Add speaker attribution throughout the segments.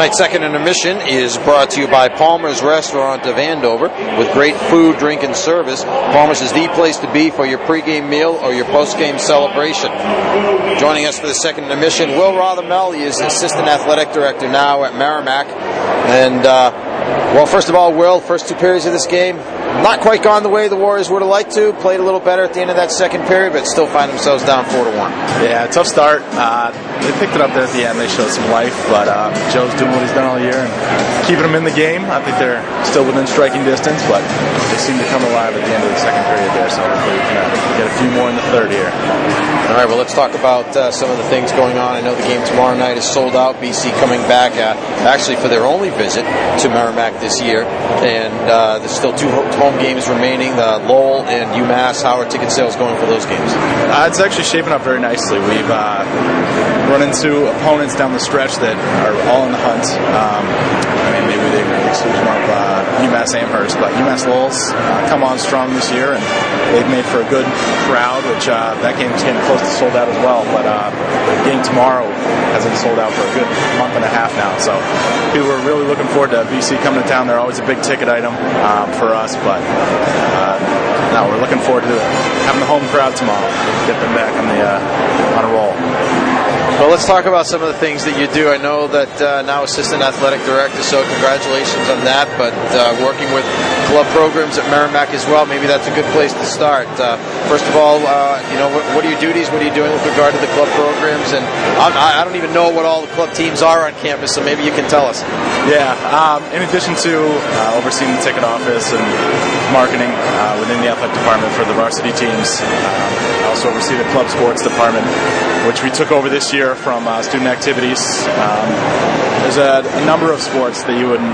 Speaker 1: Tonight's second intermission is brought to you by Palmer's Restaurant of Andover with great food, drink, and service. Palmer's is the place to be for your pregame meal or your postgame celebration. Joining us for the second intermission, Will Rothermel. He is Assistant Athletic Director now at Merrimack. And, uh, well, first of all, Will, first two periods of this game, not quite gone the way the Warriors would have liked to. Played a little better at the end of that second period, but still find themselves down four to one.
Speaker 2: Yeah, tough start. Uh, they picked it up there at the end. They showed some life, but um, Joe's doing what he's done all year and keeping them in the game. I think they're still within striking distance, but they seem to come alive at the end of the second period there. So hopefully we can uh, get a few more in the third here.
Speaker 1: All right, well, let's talk about uh, some of the things going on. I know the game tomorrow night is sold out. BC coming back uh, actually for their only visit to Merrimack this year, and uh, there's still two home games remaining: the Lowell and UMass. How are ticket sales going for those games?
Speaker 2: Uh, it's actually shaping up very nicely. We've uh, run into opponents down the stretch that are all in the hunt. Um, I mean, maybe they exclusion of uh, UMass Amherst, but UMass Lowell's uh, come on strong this year, and they've made for a good crowd. Which uh, that game's getting close to sold out as well. But uh, the game tomorrow has been sold out for a good month and a half now. So people are really looking forward to BC coming to town. They're always a big ticket item um, for us, but uh, no, we're looking forward to having the home crowd tomorrow. Get them back on the uh, on a roll.
Speaker 1: Well, let's talk about some of the things that you do. I know that uh, now assistant athletic director, so congratulations on that. But uh, working with club programs at Merrimack as well, maybe that's a good place to start. Uh, first of all, uh, you know, what, what, are your duties? What are you doing with regard to the club programs? And I, I don't even know what all the club teams are on campus, so maybe you can tell us.
Speaker 2: Yeah, um, in addition to uh, overseeing the ticket office and marketing uh, within the athletic department for the varsity teams, um, I also oversee the club sports department, which we took over this year from uh, student activities. Um, there's a, a, number of sports that you wouldn't,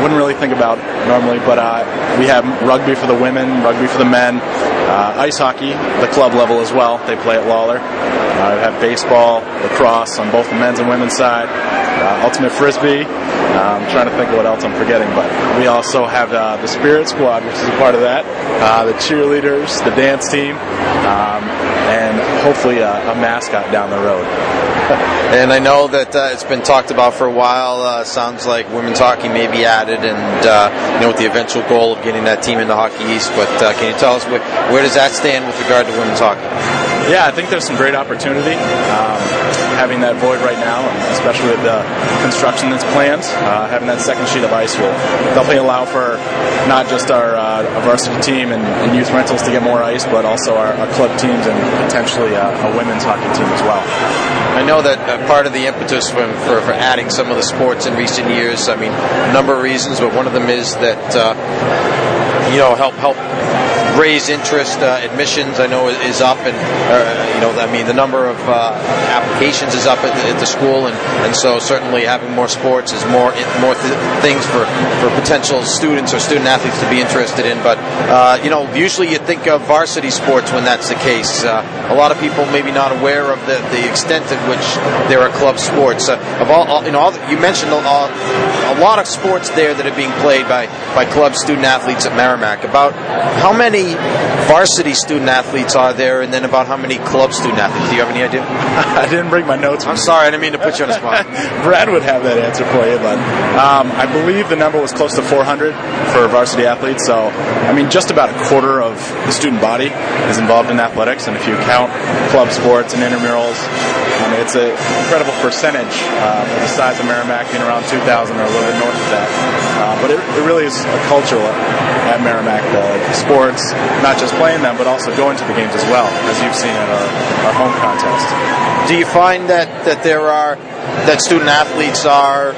Speaker 2: wouldn't really think about normally, but uh, we have rugby for the women, rugby for the men, uh, ice hockey, the club level as well. They play at Lawler. Uh, we have baseball, lacrosse on both the men's and women's side, uh, ultimate frisbee. Uh, I'm trying to think of what else I'm forgetting, but we also have the Spirit Squad, which is a part of that, the cheerleaders, the dance team, um, and hopefully a, a mascot down the road.
Speaker 1: and I know that uh, it's been talked about for a while. Uh, sounds like women's hockey may be added, and uh, you know, with the eventual goal of getting that team into Hockey East. But uh, can you tell us where, where, does that stand with regard to women's hockey?
Speaker 2: Yeah, I think there's some great opportunity. Um, having that void right now, especially with the construction that's planned, uh, having that second sheet of ice will definitely allow for not just our, uh, varsity team and, and, youth rentals to get more ice, but also our, our club teams and potentially a, a, women's hockey team as well.
Speaker 1: I know that uh, part of the impetus for, for, for, adding some of the sports in recent years, I mean, a number of reasons, but one of them is that, uh, you know, help help raise interest. Uh, admissions, I know, is up, and uh, you know, I mean, the number of uh, applications is up at the, at the, school, and, and so certainly having more sports is more more th- things for, for potential students or student athletes to be interested in. But uh, you know, usually you think of varsity sports when that's the case. Uh, a lot of people maybe not aware of the, the extent at which there are club sports. Uh, of all, all, you know, all, you mentioned a, a lot of sports there that are being played by by club student athletes at Merrimack. About how many many varsity student athletes are there, and then about how many club student athletes? Do you have any idea?
Speaker 2: I didn't bring my notes.
Speaker 1: I'm sorry, I didn't mean to put you on the spot.
Speaker 2: Brad would have that answer for you, but um, I believe the number was close to 400 for varsity athletes. So, I mean, just about a quarter of the student body is involved in athletics, and if you count club sports and intramurals, I mean, it's an incredible percentage uh, for the size of Merrimack being around 2,000 or a little bit north of that. Uh, but it, it, really is a culture at Merrimack, uh, sports, not just playing them, but also going to the games as well, as you've seen at our, our home contest.
Speaker 1: Do you find that, that there are that student athletes are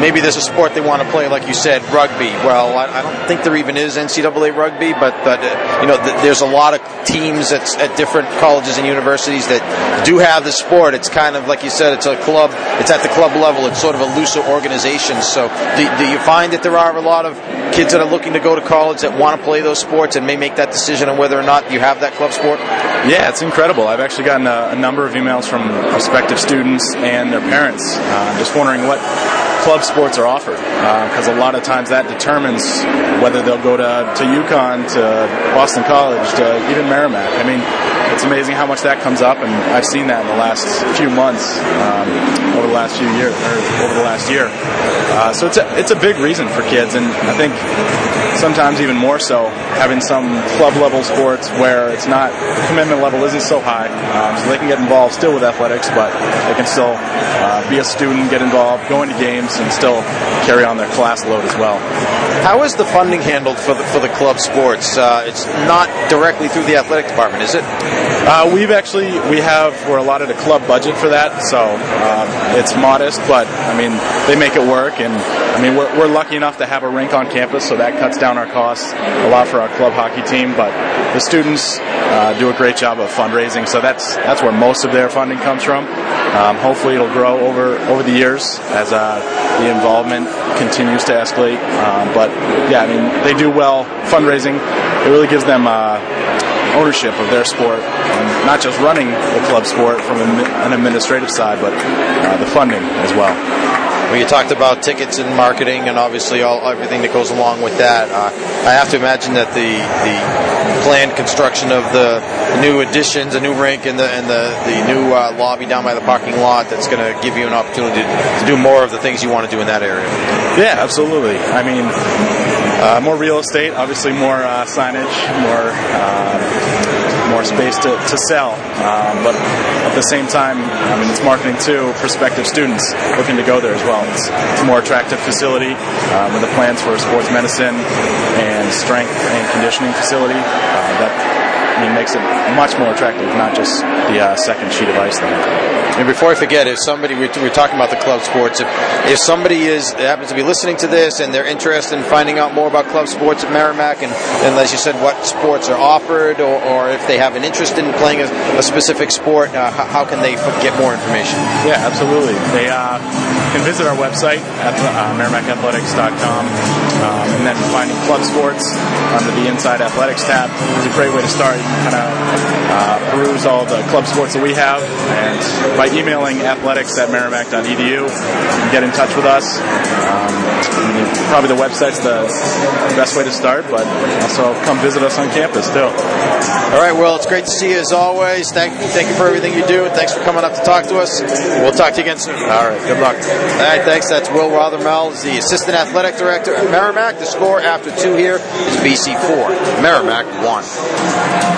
Speaker 1: maybe there's a sport they want to play, like you said, rugby. Well, I, I don't think there even is NCAA rugby, but but uh, you know, th- there's a lot of teams at, at different colleges and universities that do have the sport. It's kind of like you said, it's a club. It's at the club level. It's sort of a looser organization. So, do, do you find that there are a lot of kids that are looking to go to college that want to play those sports and may make that decision on whether or not you have that club sport?
Speaker 2: Yeah, it's incredible. I've actually gotten a, a number of emails from prospective students and their parents, uh, just wondering what club sports are offered because uh, a lot of times that determines whether they'll go to, to UConn, to Boston College, to even Merrimack. I mean, it's amazing how much that comes up, and I've seen that in the last few months, um, over the last few years or over the last year. Uh, so it's a, it's a big reason for kids, and I think sometimes even more so having some club level sports where it's not the commitment level isn't so high, um, so they can get involved still with athletics, but they can still uh, be a student, get involved, go into games, and still carry on their class load as well.
Speaker 1: How is the funding handled for the for the club sports? Uh, it's not directly through the athletic department, is it?
Speaker 2: Uh, we've actually we have we're allotted a club budget for that, so um, it's modest, but I mean they make it work, and I mean we're, we're lucky enough to have a rink on campus, so that cuts down our costs a lot for our club hockey team. But the students uh, do a great job of fundraising, so that's that's where most of their funding comes from. Um, hopefully, it'll grow over over the years as uh, the involvement continues to escalate. Um, but yeah, I mean they do well fundraising. It really gives them uh, ownership of their sport, and not just running the club sport from an administrative side, but uh, the funding as well.
Speaker 1: Well, you talked about tickets and marketing, and obviously all everything that goes along with that. Uh, I have to imagine that the the planned construction of the new additions, a new rink, and the and the the new uh, lobby down by the parking lot that's going to give you an opportunity to do more of the things you want to do in that area.
Speaker 2: Yeah, absolutely. I mean, uh, more real estate, obviously more uh, signage, more uh, more space to, to sell. Um, but at the same time, I mean, it's marketing to prospective students looking to go there as well. It's, it's a more attractive facility uh, with the plans for sports medicine and strength and conditioning facility. Uh, that I mean, makes it much more attractive, not just the uh, second sheet of ice there.
Speaker 1: And before I forget, if somebody we're, we're talking about the club sports, if, if somebody is happens to be listening to this and they're interested in finding out more about club sports at Merrimack, and, and as you said, what sports are offered, or, or if they have an interest in playing a, a specific sport, uh, how, how, can they f- get more information?
Speaker 2: Yeah, absolutely. They uh, can visit our website at uh, merrimackathletics.com, um, and then finding club sports under the Inside Athletics tab is a great way to start kind of uh, peruse all the club sports that we have. And by emailing athletics at merrimack.edu, you can get in touch with us. Um, probably the website's the best way to start, but also come visit us on campus too.
Speaker 1: All right, well, it's great to see you as always. Thank, thank you for everything you do, and thanks for coming up to talk to us. We'll talk to you again soon.
Speaker 2: All right, good luck.
Speaker 1: All right, thanks. That's Will Rothermel, the Assistant Athletic Director at Merrimack. The score after two here is BC 4, Merrimack 1.